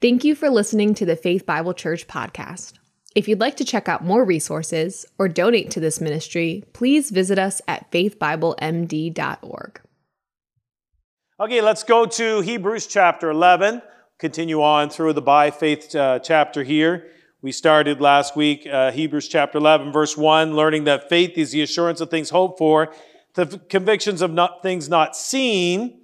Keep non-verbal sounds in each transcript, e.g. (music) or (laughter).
Thank you for listening to the Faith Bible Church podcast. If you'd like to check out more resources or donate to this ministry, please visit us at faithbiblemd.org. Okay, let's go to Hebrews chapter 11. Continue on through the by faith uh, chapter here. We started last week, uh, Hebrews chapter 11, verse 1, learning that faith is the assurance of things hoped for, the convictions of not, things not seen.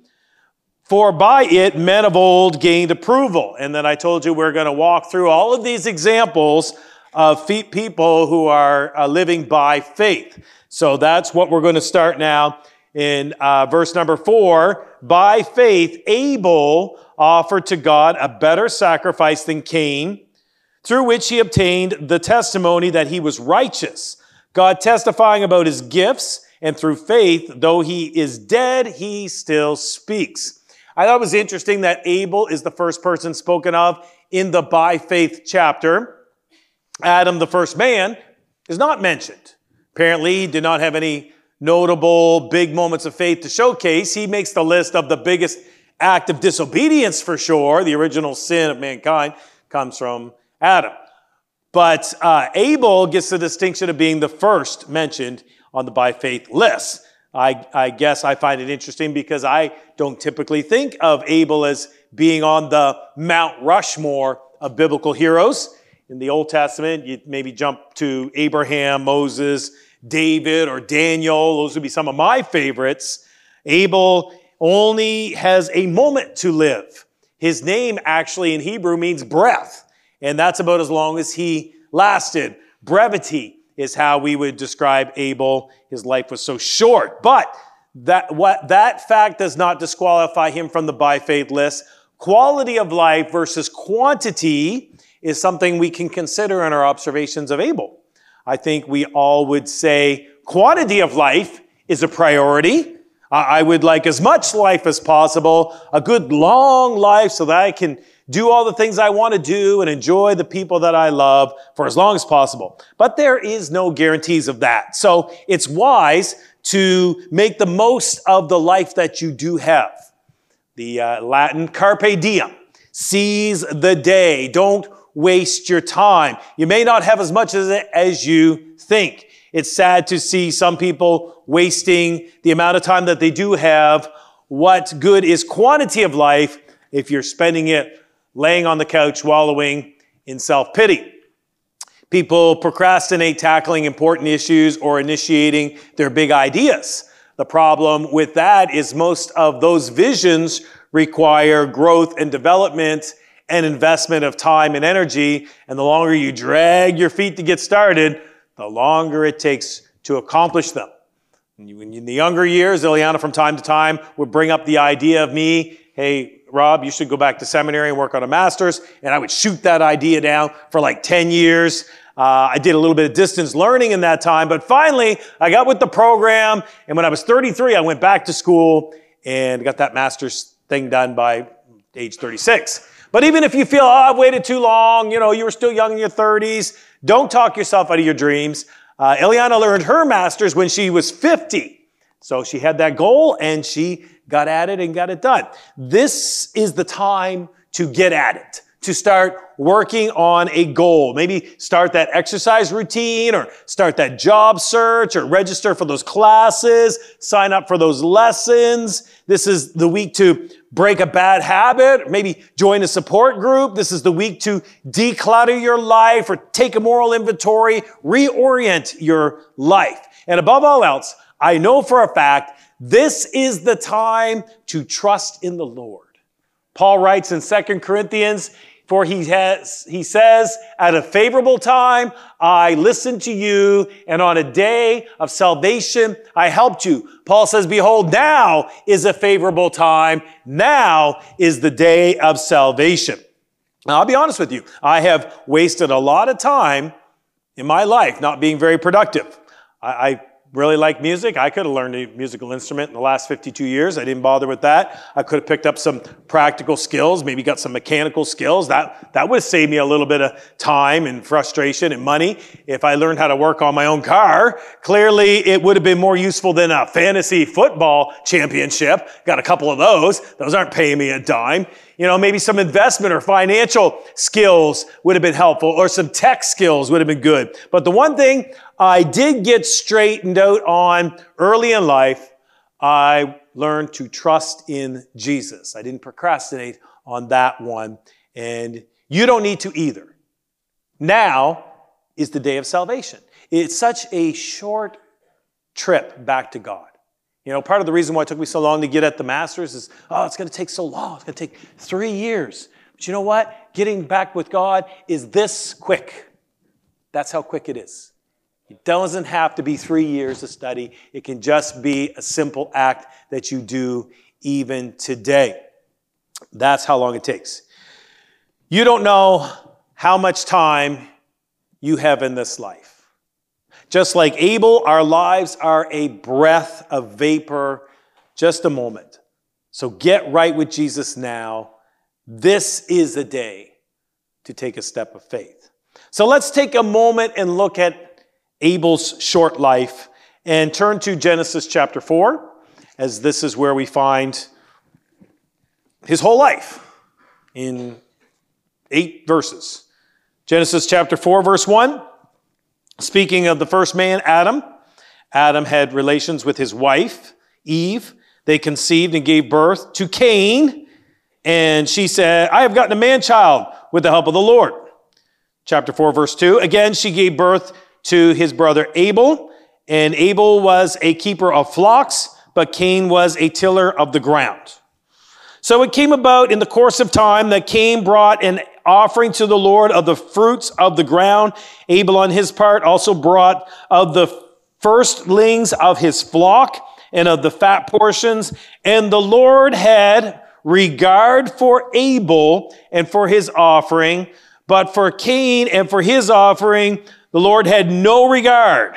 For by it men of old gained approval. And then I told you we're going to walk through all of these examples of people who are uh, living by faith. So that's what we're going to start now in uh, verse number four. By faith, Abel offered to God a better sacrifice than Cain, through which he obtained the testimony that he was righteous. God testifying about his gifts, and through faith, though he is dead, he still speaks. I thought it was interesting that Abel is the first person spoken of in the by faith chapter. Adam, the first man, is not mentioned. Apparently, he did not have any notable big moments of faith to showcase. He makes the list of the biggest act of disobedience for sure. The original sin of mankind comes from Adam. But uh, Abel gets the distinction of being the first mentioned on the by faith list. I, I guess I find it interesting because I don't typically think of Abel as being on the Mount Rushmore of biblical heroes. In the Old Testament, you maybe jump to Abraham, Moses, David, or Daniel. Those would be some of my favorites. Abel only has a moment to live. His name actually in Hebrew means breath, and that's about as long as he lasted. Brevity is how we would describe Abel. His life was so short. But that, what, that fact does not disqualify him from the by faith list. Quality of life versus quantity is something we can consider in our observations of Abel. I think we all would say quantity of life is a priority. I would like as much life as possible, a good long life so that I can do all the things I want to do and enjoy the people that I love for as long as possible. But there is no guarantees of that. So it's wise to make the most of the life that you do have. The uh, Latin carpe diem, seize the day. Don't waste your time. You may not have as much as as you think. It's sad to see some people wasting the amount of time that they do have. What good is quantity of life if you're spending it laying on the couch, wallowing in self pity. People procrastinate tackling important issues or initiating their big ideas. The problem with that is most of those visions require growth and development and investment of time and energy. And the longer you drag your feet to get started, the longer it takes to accomplish them. In the younger years, Ileana from time to time would bring up the idea of me, hey, Rob, you should go back to seminary and work on a master's. And I would shoot that idea down for like 10 years. Uh, I did a little bit of distance learning in that time, but finally I got with the program. And when I was 33, I went back to school and got that master's thing done by age 36. But even if you feel, oh, I've waited too long, you know, you were still young in your 30s, don't talk yourself out of your dreams. Uh, Ileana learned her master's when she was 50. So she had that goal and she got at it and got it done. This is the time to get at it, to start working on a goal. Maybe start that exercise routine or start that job search or register for those classes, sign up for those lessons. This is the week to break a bad habit, maybe join a support group. This is the week to declutter your life or take a moral inventory, reorient your life. And above all else, I know for a fact this is the time to trust in the Lord. Paul writes in 2 Corinthians, for he has, he says, at a favorable time, I listened to you, and on a day of salvation, I helped you. Paul says, behold, now is a favorable time. Now is the day of salvation. Now, I'll be honest with you. I have wasted a lot of time in my life not being very productive. I, I really like music. I could have learned a musical instrument in the last 52 years. I didn't bother with that. I could have picked up some practical skills, maybe got some mechanical skills. That, that would have saved me a little bit of time and frustration and money. If I learned how to work on my own car, clearly it would have been more useful than a fantasy football championship. Got a couple of those. Those aren't paying me a dime. You know, maybe some investment or financial skills would have been helpful or some tech skills would have been good. But the one thing I did get straightened out on early in life, I learned to trust in Jesus. I didn't procrastinate on that one. And you don't need to either. Now is the day of salvation. It's such a short trip back to God. You know, part of the reason why it took me so long to get at the master's is, oh, it's going to take so long. It's going to take three years. But you know what? Getting back with God is this quick. That's how quick it is. It doesn't have to be three years of study. It can just be a simple act that you do even today. That's how long it takes. You don't know how much time you have in this life. Just like Abel, our lives are a breath of vapor, just a moment. So get right with Jesus now. This is a day to take a step of faith. So let's take a moment and look at Abel's short life and turn to Genesis chapter 4, as this is where we find his whole life in eight verses. Genesis chapter 4, verse 1. Speaking of the first man, Adam, Adam had relations with his wife, Eve. They conceived and gave birth to Cain. And she said, I have gotten a man child with the help of the Lord. Chapter 4, verse 2. Again, she gave birth to his brother Abel. And Abel was a keeper of flocks, but Cain was a tiller of the ground. So it came about in the course of time that Cain brought an offering to the Lord of the fruits of the ground. Abel on his part also brought of the firstlings of his flock and of the fat portions. And the Lord had regard for Abel and for his offering, but for Cain and for his offering, the Lord had no regard.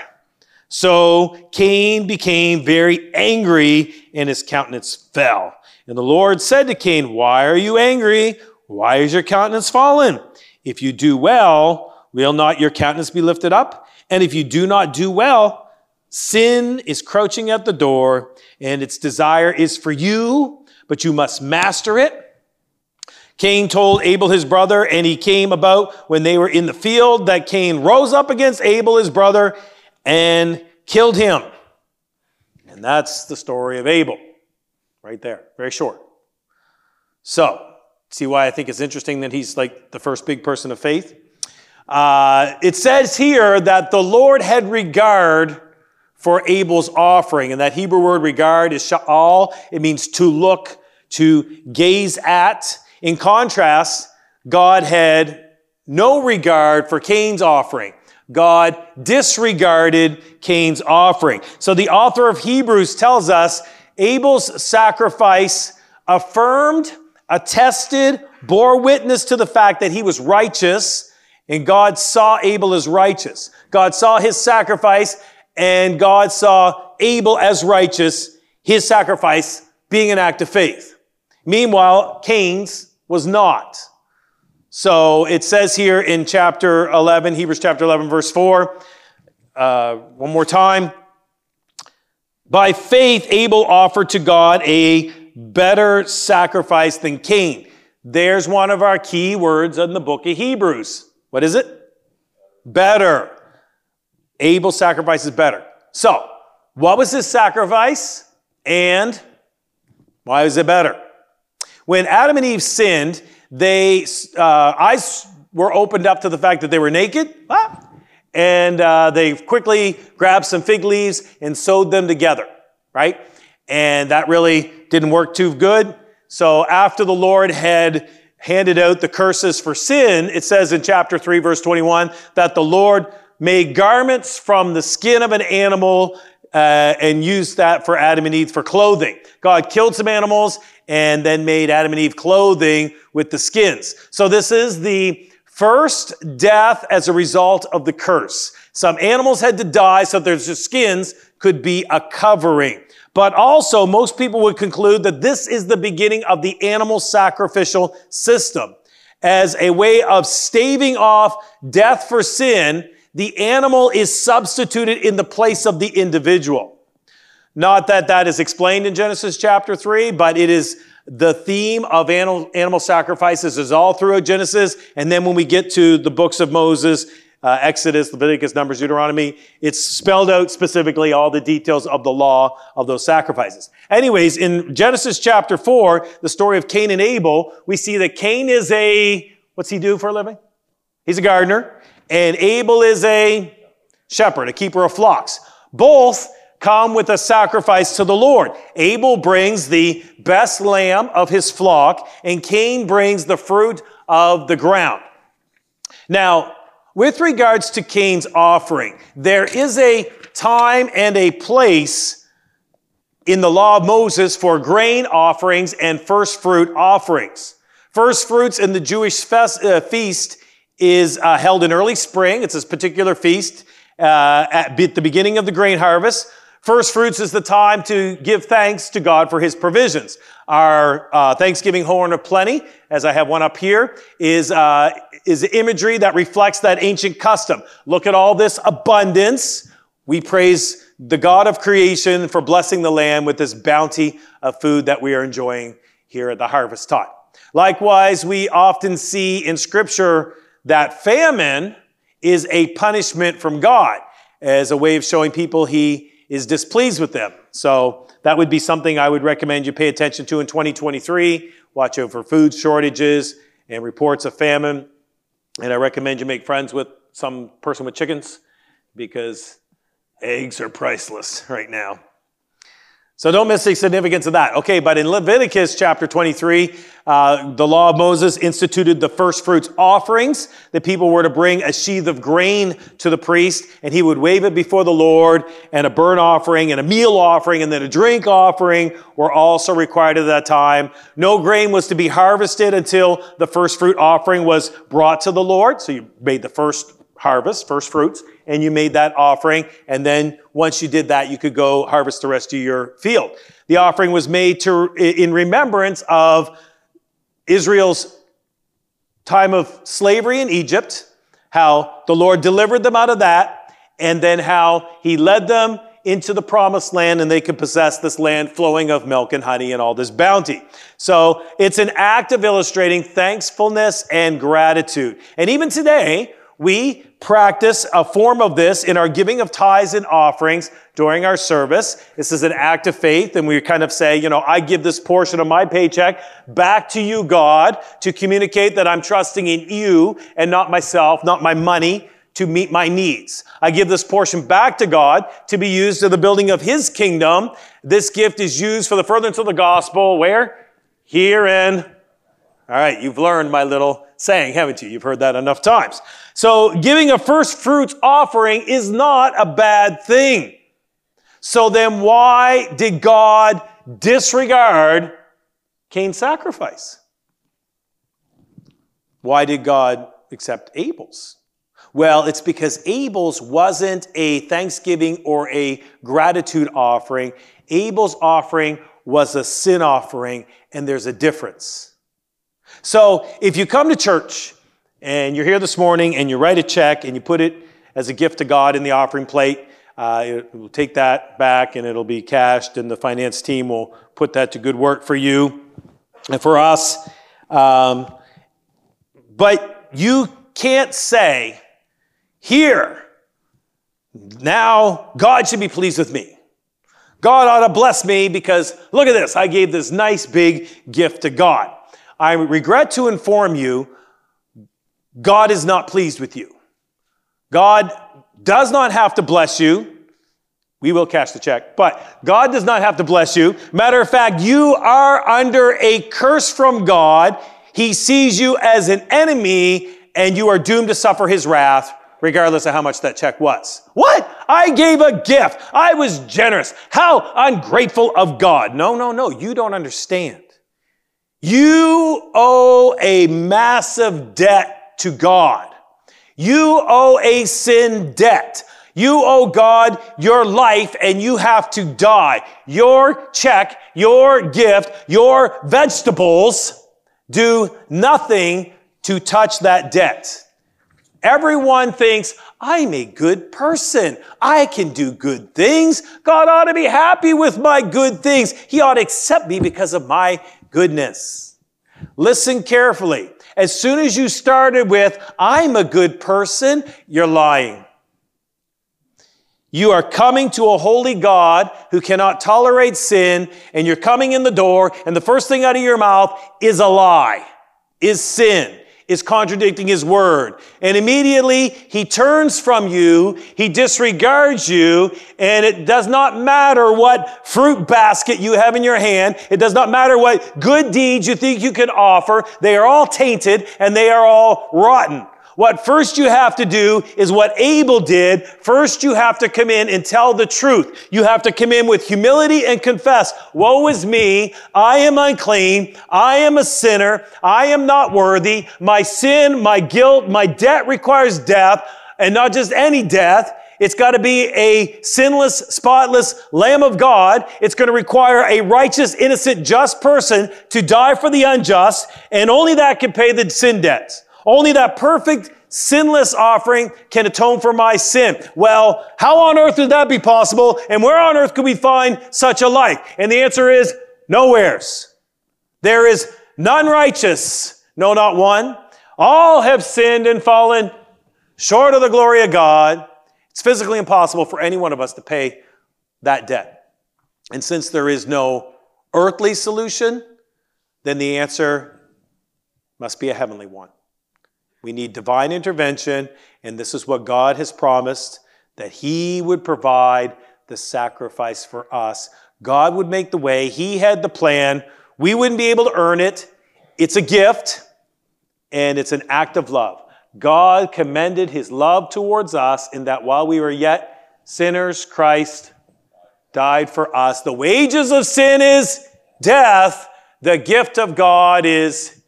So Cain became very angry and his countenance fell. And the Lord said to Cain, Why are you angry? Why is your countenance fallen? If you do well, will not your countenance be lifted up? And if you do not do well, sin is crouching at the door, and its desire is for you, but you must master it. Cain told Abel his brother, and he came about when they were in the field that Cain rose up against Abel his brother and killed him. And that's the story of Abel. Right there. Very short. So, see why I think it's interesting that he's like the first big person of faith? Uh, it says here that the Lord had regard for Abel's offering. And that Hebrew word regard is sha'al. It means to look, to gaze at. In contrast, God had no regard for Cain's offering. God disregarded Cain's offering. So the author of Hebrews tells us Abel's sacrifice affirmed, attested, bore witness to the fact that he was righteous, and God saw Abel as righteous. God saw his sacrifice, and God saw Abel as righteous, his sacrifice being an act of faith. Meanwhile, Cain's was not. So it says here in chapter 11, Hebrews chapter 11, verse 4, uh, one more time. By faith, Abel offered to God a better sacrifice than Cain. There's one of our key words in the book of Hebrews. What is it? Better. Abel's sacrifice is better. So, what was his sacrifice? And why is it better? When Adam and Eve sinned, they uh, eyes were opened up to the fact that they were naked. Ah, and uh, they quickly grabbed some fig leaves and sewed them together, right? And that really didn't work too good. So after the Lord had handed out the curses for sin, it says in chapter 3, verse 21, that the Lord made garments from the skin of an animal uh, and used that for Adam and Eve for clothing. God killed some animals and then made Adam and Eve clothing with the skins. So this is the First, death as a result of the curse. Some animals had to die so their skins could be a covering. But also, most people would conclude that this is the beginning of the animal sacrificial system. As a way of staving off death for sin, the animal is substituted in the place of the individual. Not that that is explained in Genesis chapter 3, but it is the theme of animal, animal sacrifices is all throughout Genesis. And then when we get to the books of Moses, uh, Exodus, Leviticus, Numbers, Deuteronomy, it's spelled out specifically all the details of the law of those sacrifices. Anyways, in Genesis chapter 4, the story of Cain and Abel, we see that Cain is a, what's he do for a living? He's a gardener. And Abel is a shepherd, a keeper of flocks. Both come with a sacrifice to the Lord. Abel brings the best lamb of his flock, and Cain brings the fruit of the ground. Now, with regards to Cain's offering, there is a time and a place in the law of Moses for grain offerings and first fruit offerings. First fruits in the Jewish fest, uh, feast is uh, held in early spring. It's this particular feast uh, at the beginning of the grain harvest. First fruits is the time to give thanks to God for his provisions. Our uh, Thanksgiving horn of plenty, as I have one up here, is, uh, is imagery that reflects that ancient custom. Look at all this abundance. We praise the God of creation for blessing the land with this bounty of food that we are enjoying here at the harvest time. Likewise, we often see in scripture that famine is a punishment from God as a way of showing people he is displeased with them. So that would be something I would recommend you pay attention to in 2023. Watch out for food shortages and reports of famine. And I recommend you make friends with some person with chickens because eggs are priceless right now. So don't miss the significance of that. Okay, but in Leviticus chapter 23, uh, the law of Moses instituted the first fruits offerings. The people were to bring a sheath of grain to the priest, and he would wave it before the Lord, and a burnt offering, and a meal offering, and then a drink offering were also required at that time. No grain was to be harvested until the first fruit offering was brought to the Lord. So you made the first harvest, first fruits, and you made that offering. And then once you did that, you could go harvest the rest of your field. The offering was made to, in remembrance of Israel's time of slavery in Egypt, how the Lord delivered them out of that, and then how he led them into the promised land and they could possess this land flowing of milk and honey and all this bounty. So it's an act of illustrating thankfulness and gratitude. And even today, we practice a form of this in our giving of tithes and offerings during our service. This is an act of faith, and we kind of say, you know, I give this portion of my paycheck back to you, God, to communicate that I'm trusting in you and not myself, not my money, to meet my needs. I give this portion back to God to be used to the building of His kingdom. This gift is used for the furtherance of the gospel. Where? Here in. All right, you've learned my little saying, haven't you? You've heard that enough times. So giving a first fruits offering is not a bad thing. So then why did God disregard Cain's sacrifice? Why did God accept Abel's? Well, it's because Abel's wasn't a thanksgiving or a gratitude offering. Abel's offering was a sin offering, and there's a difference. So if you come to church and you're here this morning and you write a check and you put it as a gift to God in the offering plate, uh, we'll take that back and it'll be cashed, and the finance team will put that to good work for you and for us. Um, but you can't say, here, now God should be pleased with me. God ought to bless me because look at this. I gave this nice big gift to God. I regret to inform you, God is not pleased with you. God does not have to bless you. We will cash the check, but God does not have to bless you. Matter of fact, you are under a curse from God. He sees you as an enemy and you are doomed to suffer his wrath regardless of how much that check was. What? I gave a gift. I was generous. How ungrateful of God. No, no, no. You don't understand. You owe a massive debt to God. You owe a sin debt. You owe God your life and you have to die. Your check, your gift, your vegetables do nothing to touch that debt. Everyone thinks, I'm a good person. I can do good things. God ought to be happy with my good things. He ought to accept me because of my goodness. Listen carefully. As soon as you started with, I'm a good person, you're lying. You are coming to a holy God who cannot tolerate sin, and you're coming in the door, and the first thing out of your mouth is a lie, is sin is contradicting his word. And immediately he turns from you, he disregards you, and it does not matter what fruit basket you have in your hand. It does not matter what good deeds you think you can offer. They are all tainted and they are all rotten. What first you have to do is what Abel did. First you have to come in and tell the truth. You have to come in with humility and confess, woe is me. I am unclean. I am a sinner. I am not worthy. My sin, my guilt, my debt requires death and not just any death. It's got to be a sinless, spotless Lamb of God. It's going to require a righteous, innocent, just person to die for the unjust, and only that can pay the sin debts. Only that perfect, sinless offering can atone for my sin. Well, how on earth would that be possible? And where on earth could we find such a like? And the answer is nowheres. There is none righteous, no, not one. All have sinned and fallen short of the glory of God. It's physically impossible for any one of us to pay that debt. And since there is no earthly solution, then the answer must be a heavenly one. We need divine intervention, and this is what God has promised that He would provide the sacrifice for us. God would make the way, He had the plan. We wouldn't be able to earn it. It's a gift, and it's an act of love. God commended His love towards us in that while we were yet sinners, Christ died for us. The wages of sin is death. The gift of God is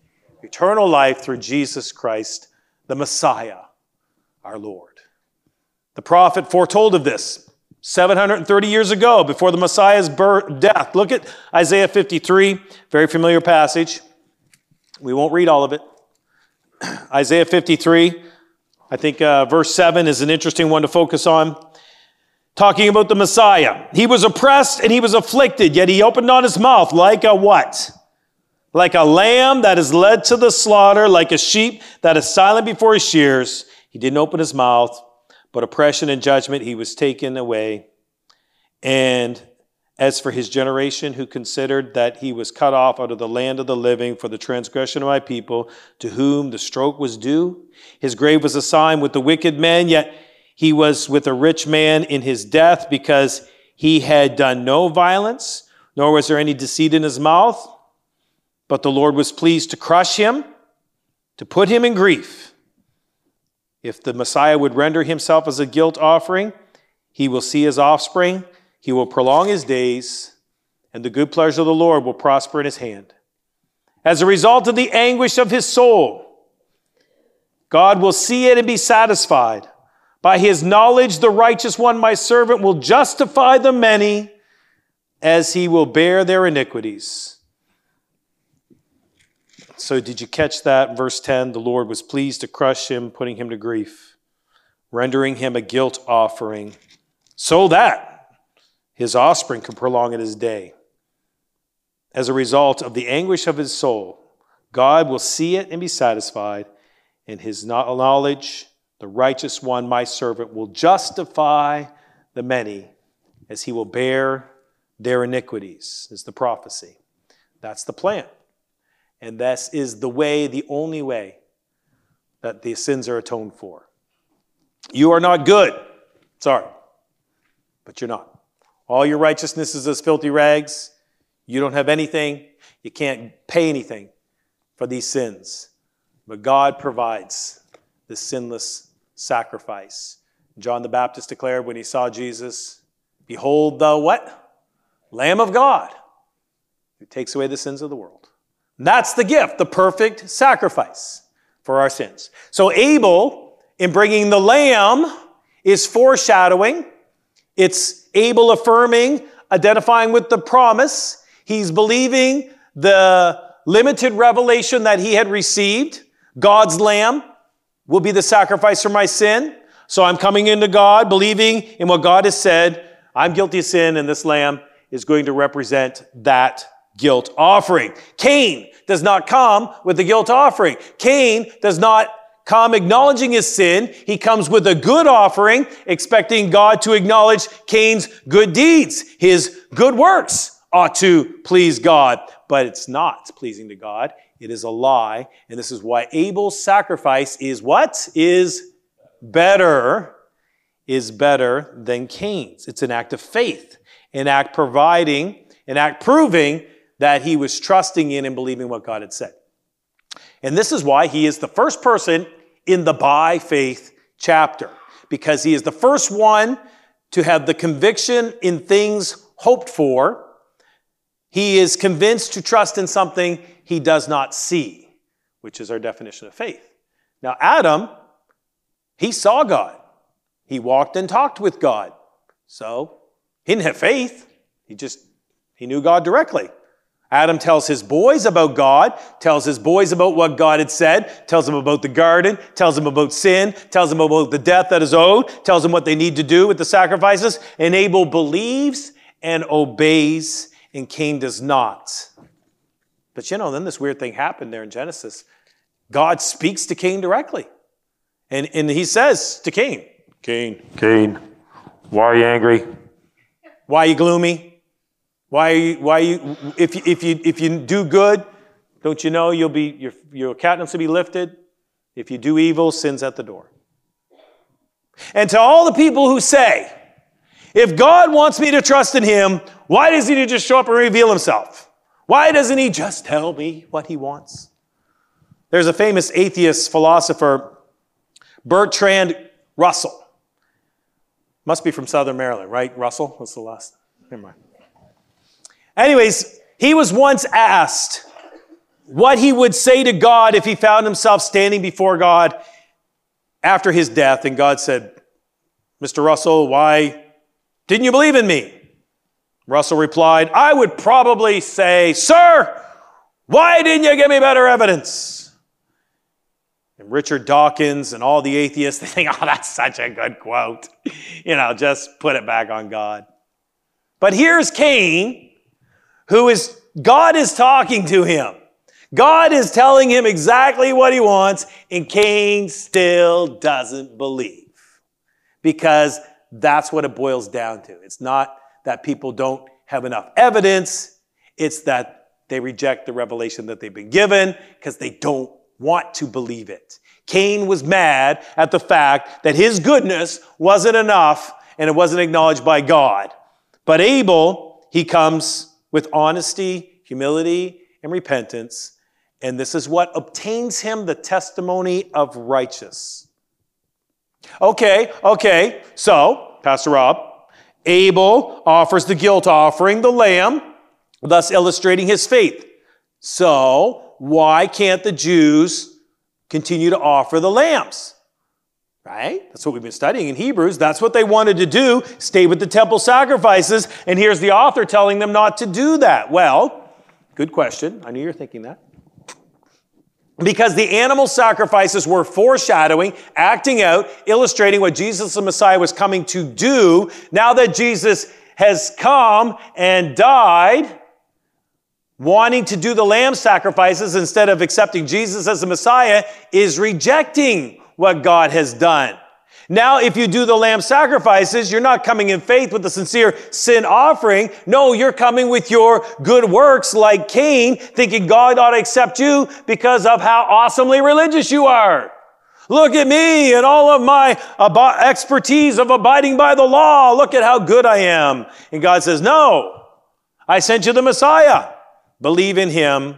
eternal life through Jesus Christ, the Messiah, our Lord. The prophet foretold of this 730 years ago before the Messiah's birth, death. Look at Isaiah 53, very familiar passage. We won't read all of it. (clears throat) Isaiah 53, I think uh, verse 7 is an interesting one to focus on. Talking about the Messiah. He was oppressed and he was afflicted, yet he opened not his mouth like a what? Like a lamb that is led to the slaughter, like a sheep that is silent before his shears, he didn't open his mouth, but oppression and judgment he was taken away. And as for his generation, who considered that he was cut off out of the land of the living for the transgression of my people, to whom the stroke was due, his grave was assigned with the wicked men, yet he was with a rich man in his death because he had done no violence, nor was there any deceit in his mouth. But the Lord was pleased to crush him, to put him in grief. If the Messiah would render himself as a guilt offering, he will see his offspring, he will prolong his days, and the good pleasure of the Lord will prosper in his hand. As a result of the anguish of his soul, God will see it and be satisfied. By his knowledge, the righteous one, my servant, will justify the many as he will bear their iniquities. So, did you catch that? Verse 10 the Lord was pleased to crush him, putting him to grief, rendering him a guilt offering, so that his offspring could prolong it his day. As a result of the anguish of his soul, God will see it and be satisfied. In his knowledge, the righteous one, my servant, will justify the many as he will bear their iniquities, is the prophecy. That's the plan. And this is the way, the only way that the sins are atoned for. You are not good. Sorry. But you're not. All your righteousness is as filthy rags. You don't have anything. You can't pay anything for these sins. But God provides the sinless sacrifice. John the Baptist declared when he saw Jesus, Behold the what? Lamb of God who takes away the sins of the world. That's the gift, the perfect sacrifice for our sins. So Abel, in bringing the lamb, is foreshadowing. It's Abel affirming, identifying with the promise. He's believing the limited revelation that he had received. God's lamb will be the sacrifice for my sin. So I'm coming into God, believing in what God has said. I'm guilty of sin, and this lamb is going to represent that guilt offering. Cain does not come with the guilt offering. Cain does not come acknowledging his sin. He comes with a good offering, expecting God to acknowledge Cain's good deeds. His good works ought to please God, but it's not pleasing to God. It is a lie. And this is why Abel's sacrifice is what? Is better, is better than Cain's. It's an act of faith, an act providing, an act proving that he was trusting in and believing what God had said. And this is why he is the first person in the by faith chapter, because he is the first one to have the conviction in things hoped for. He is convinced to trust in something he does not see, which is our definition of faith. Now, Adam, he saw God. He walked and talked with God. So he didn't have faith. He just, he knew God directly. Adam tells his boys about God, tells his boys about what God had said, tells them about the garden, tells them about sin, tells them about the death that is owed, tells them what they need to do with the sacrifices. And Abel believes and obeys, and Cain does not. But you know, then this weird thing happened there in Genesis. God speaks to Cain directly. And, and he says to Cain, Cain, Cain, why are you angry? Why are you gloomy? Why, why you, if, if, you, if you do good, don't you know you'll be, your, your countenance will be lifted? If you do evil, sin's at the door. And to all the people who say, if God wants me to trust in Him, why doesn't He just show up and reveal Himself? Why doesn't He just tell me what He wants? There's a famous atheist philosopher, Bertrand Russell. Must be from Southern Maryland, right? Russell? What's the last? Never mind. Anyways, he was once asked what he would say to God if he found himself standing before God after his death. And God said, Mr. Russell, why didn't you believe in me? Russell replied, I would probably say, Sir, why didn't you give me better evidence? And Richard Dawkins and all the atheists, (laughs) they think, oh, that's such a good quote. (laughs) You know, just put it back on God. But here's Cain who is, God is talking to him. God is telling him exactly what he wants, and Cain still doesn't believe. Because that's what it boils down to. It's not that people don't have enough evidence, it's that they reject the revelation that they've been given because they don't want to believe it. Cain was mad at the fact that his goodness wasn't enough and it wasn't acknowledged by God. But Abel, he comes with honesty, humility, and repentance. And this is what obtains him the testimony of righteous. Okay, okay. So, Pastor Rob, Abel offers the guilt offering, the lamb, thus illustrating his faith. So, why can't the Jews continue to offer the lambs? Right? That's what we've been studying in Hebrews. That's what they wanted to do, stay with the temple sacrifices. And here's the author telling them not to do that. Well, good question. I knew you were thinking that. Because the animal sacrifices were foreshadowing, acting out, illustrating what Jesus the Messiah was coming to do. Now that Jesus has come and died, wanting to do the lamb sacrifices instead of accepting Jesus as the Messiah is rejecting what God has done. Now, if you do the lamb sacrifices, you're not coming in faith with a sincere sin offering. No, you're coming with your good works like Cain, thinking God ought to accept you because of how awesomely religious you are. Look at me and all of my expertise of abiding by the law. Look at how good I am. And God says, No, I sent you the Messiah. Believe in him.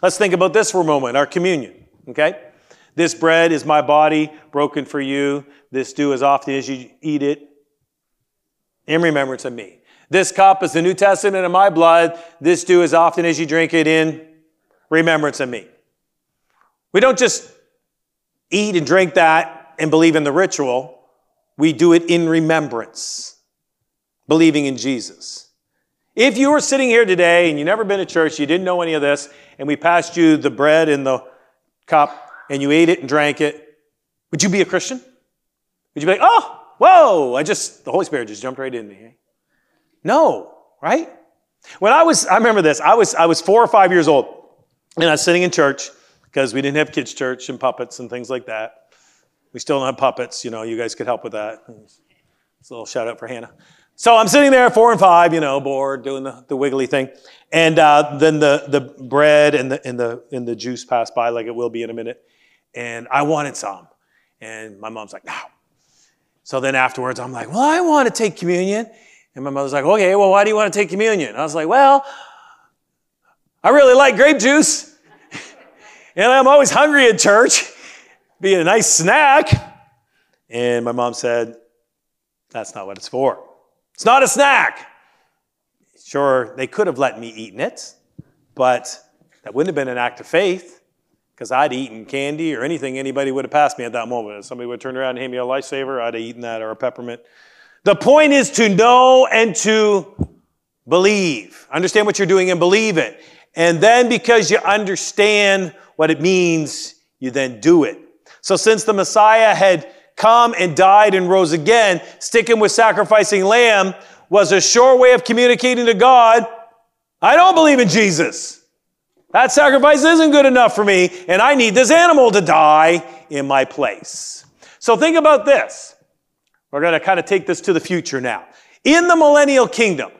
Let's think about this for a moment our communion, okay? This bread is my body broken for you. This do as often as you eat it in remembrance of me. This cup is the New Testament of my blood. This do as often as you drink it in remembrance of me. We don't just eat and drink that and believe in the ritual. we do it in remembrance, believing in Jesus. If you were sitting here today and you never been to church, you didn't know any of this, and we passed you the bread and the cup, and you ate it and drank it, would you be a Christian? Would you be like, oh, whoa, I just, the Holy Spirit just jumped right in me. No, right? When I was, I remember this, I was, I was four or five years old, and I was sitting in church because we didn't have kids' church and puppets and things like that. We still don't have puppets, you know, you guys could help with that. It's a little shout out for Hannah. So I'm sitting there, four and five, you know, bored, doing the, the wiggly thing. And uh, then the, the bread and the, and, the, and the juice passed by, like it will be in a minute. And I wanted some. And my mom's like, no. So then afterwards, I'm like, well, I want to take communion. And my mother's like, okay, well, why do you want to take communion? I was like, well, I really like grape juice. (laughs) and I'm always hungry at church. Be a nice snack. And my mom said, that's not what it's for. It's not a snack. Sure, they could have let me eat in it, but that wouldn't have been an act of faith because I'd eaten candy or anything anybody would have passed me at that moment. If somebody would turn around and hand me a lifesaver, I'd have eaten that or a peppermint. The point is to know and to believe. Understand what you're doing and believe it. And then because you understand what it means, you then do it. So since the Messiah had come and died and rose again, sticking with sacrificing lamb was a sure way of communicating to God, I don't believe in Jesus. That sacrifice isn't good enough for me, and I need this animal to die in my place. So think about this. We're going to kind of take this to the future now. In the millennial kingdom,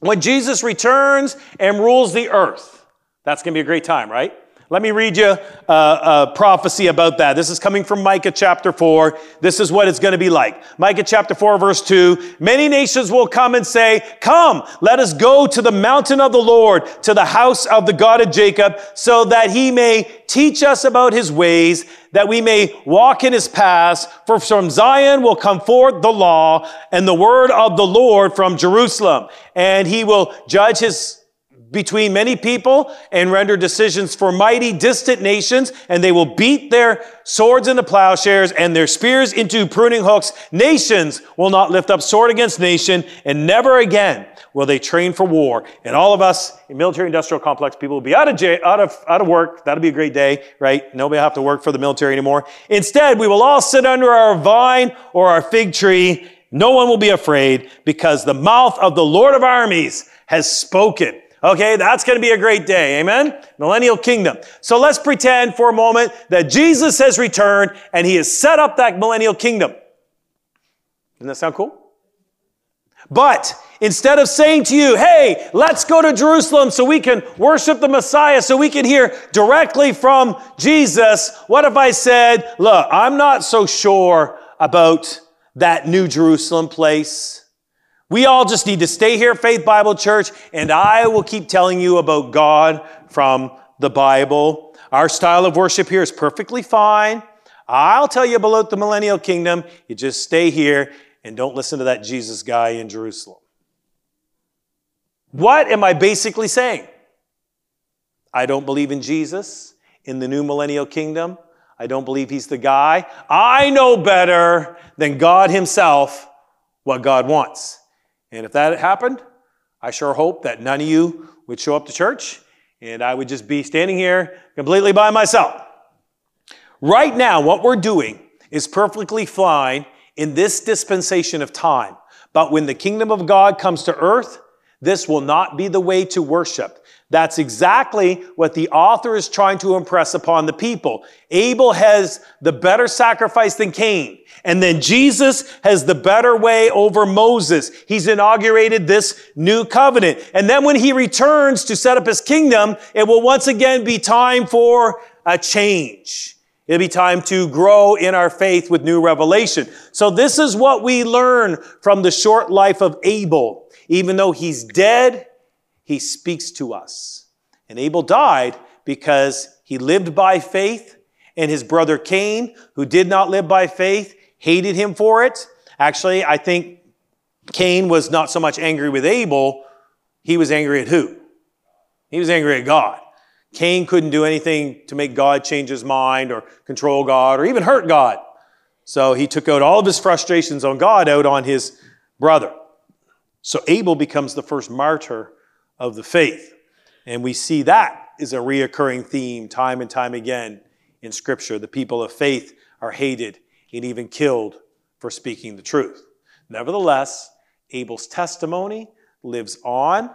when Jesus returns and rules the earth, that's going to be a great time, right? Let me read you a, a, prophecy about that. This is coming from Micah chapter 4. This is what it's going to be like. Micah chapter 4 verse 2. Many nations will come and say, Come, let us go to the mountain of the Lord, to the house of the God of Jacob, so that he may teach us about his ways, that we may walk in his paths. For from Zion will come forth the law and the word of the Lord from Jerusalem. And he will judge his between many people and render decisions for mighty distant nations, and they will beat their swords into plowshares and their spears into pruning hooks. Nations will not lift up sword against nation, and never again will they train for war. And all of us in military industrial complex people will be out of, j- out of, out of work. That'll be a great day, right? Nobody will have to work for the military anymore. Instead, we will all sit under our vine or our fig tree. No one will be afraid because the mouth of the Lord of armies has spoken. Okay, that's going to be a great day. Amen? Millennial kingdom. So let's pretend for a moment that Jesus has returned and he has set up that millennial kingdom. Doesn't that sound cool? But instead of saying to you, hey, let's go to Jerusalem so we can worship the Messiah, so we can hear directly from Jesus, what if I said, look, I'm not so sure about that New Jerusalem place. We all just need to stay here, Faith Bible Church, and I will keep telling you about God from the Bible. Our style of worship here is perfectly fine. I'll tell you about the millennial kingdom. You just stay here and don't listen to that Jesus guy in Jerusalem. What am I basically saying? I don't believe in Jesus in the new millennial kingdom. I don't believe he's the guy. I know better than God himself what God wants. And if that happened, I sure hope that none of you would show up to church and I would just be standing here completely by myself. Right now, what we're doing is perfectly fine in this dispensation of time. But when the kingdom of God comes to earth, this will not be the way to worship. That's exactly what the author is trying to impress upon the people. Abel has the better sacrifice than Cain. And then Jesus has the better way over Moses. He's inaugurated this new covenant. And then when he returns to set up his kingdom, it will once again be time for a change. It'll be time to grow in our faith with new revelation. So this is what we learn from the short life of Abel. Even though he's dead, he speaks to us. And Abel died because he lived by faith, and his brother Cain, who did not live by faith, hated him for it. Actually, I think Cain was not so much angry with Abel, he was angry at who? He was angry at God. Cain couldn't do anything to make God change his mind or control God or even hurt God. So he took out all of his frustrations on God out on his brother. So Abel becomes the first martyr of the faith. And we see that is a reoccurring theme time and time again in Scripture. The people of faith are hated and even killed for speaking the truth. Nevertheless, Abel's testimony lives on.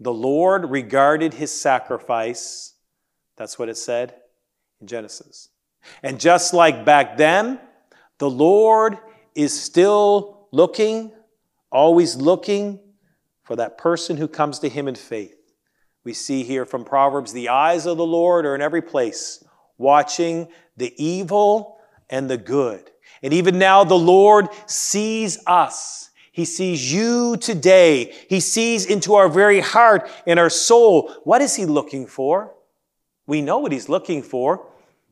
The Lord regarded his sacrifice. That's what it said in Genesis. And just like back then, the Lord is still looking, always looking for that person who comes to him in faith. We see here from Proverbs the eyes of the Lord are in every place, watching the evil and the good. And even now, the Lord sees us. He sees you today. He sees into our very heart and our soul. What is He looking for? We know what He's looking for.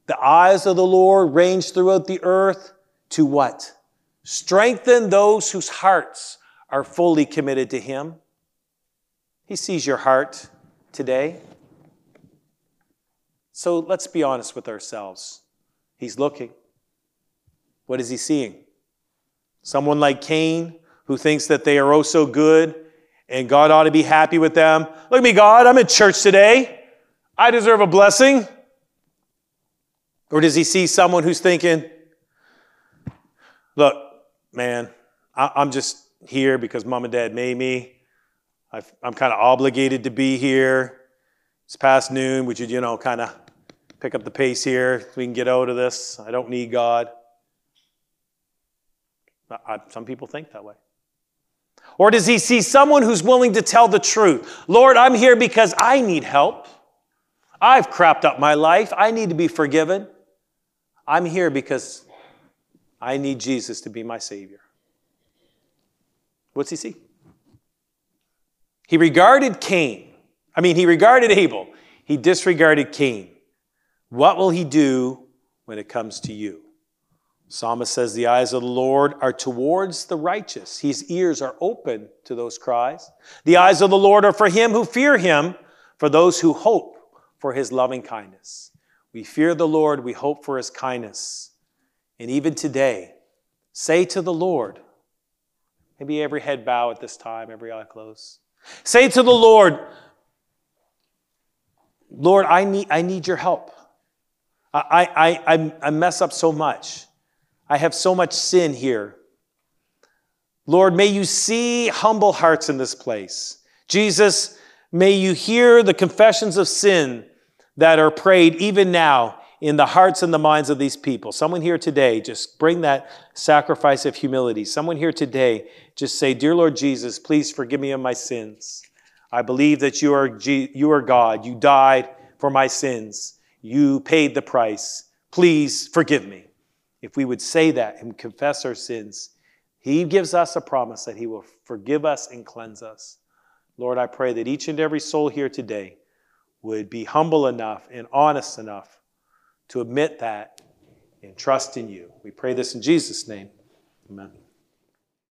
The eyes of the Lord range throughout the earth to what? Strengthen those whose hearts are fully committed to Him. He sees your heart today. So let's be honest with ourselves. He's looking. What is he seeing? Someone like Cain who thinks that they are oh so good and God ought to be happy with them. Look at me, God, I'm in church today. I deserve a blessing. Or does he see someone who's thinking, look, man, I'm just here because mom and dad made me. i am kind of obligated to be here. It's past noon. Would you, you know, kind of pick up the pace here we can get out of this? I don't need God. I, some people think that way. Or does he see someone who's willing to tell the truth? Lord, I'm here because I need help. I've crapped up my life. I need to be forgiven. I'm here because I need Jesus to be my Savior. What's he see? He regarded Cain. I mean, he regarded Abel. He disregarded Cain. What will he do when it comes to you? Psalmist says, The eyes of the Lord are towards the righteous. His ears are open to those cries. The eyes of the Lord are for him who fear him, for those who hope for his loving kindness. We fear the Lord, we hope for his kindness. And even today, say to the Lord, maybe every head bow at this time, every eye close. Say to the Lord, Lord, I need, I need your help. I, I, I, I mess up so much. I have so much sin here. Lord, may you see humble hearts in this place. Jesus, may you hear the confessions of sin that are prayed even now in the hearts and the minds of these people. Someone here today, just bring that sacrifice of humility. Someone here today, just say, Dear Lord Jesus, please forgive me of my sins. I believe that you are, you are God. You died for my sins. You paid the price. Please forgive me. If we would say that and confess our sins, He gives us a promise that He will forgive us and cleanse us. Lord, I pray that each and every soul here today would be humble enough and honest enough to admit that and trust in you. We pray this in Jesus' name. Amen.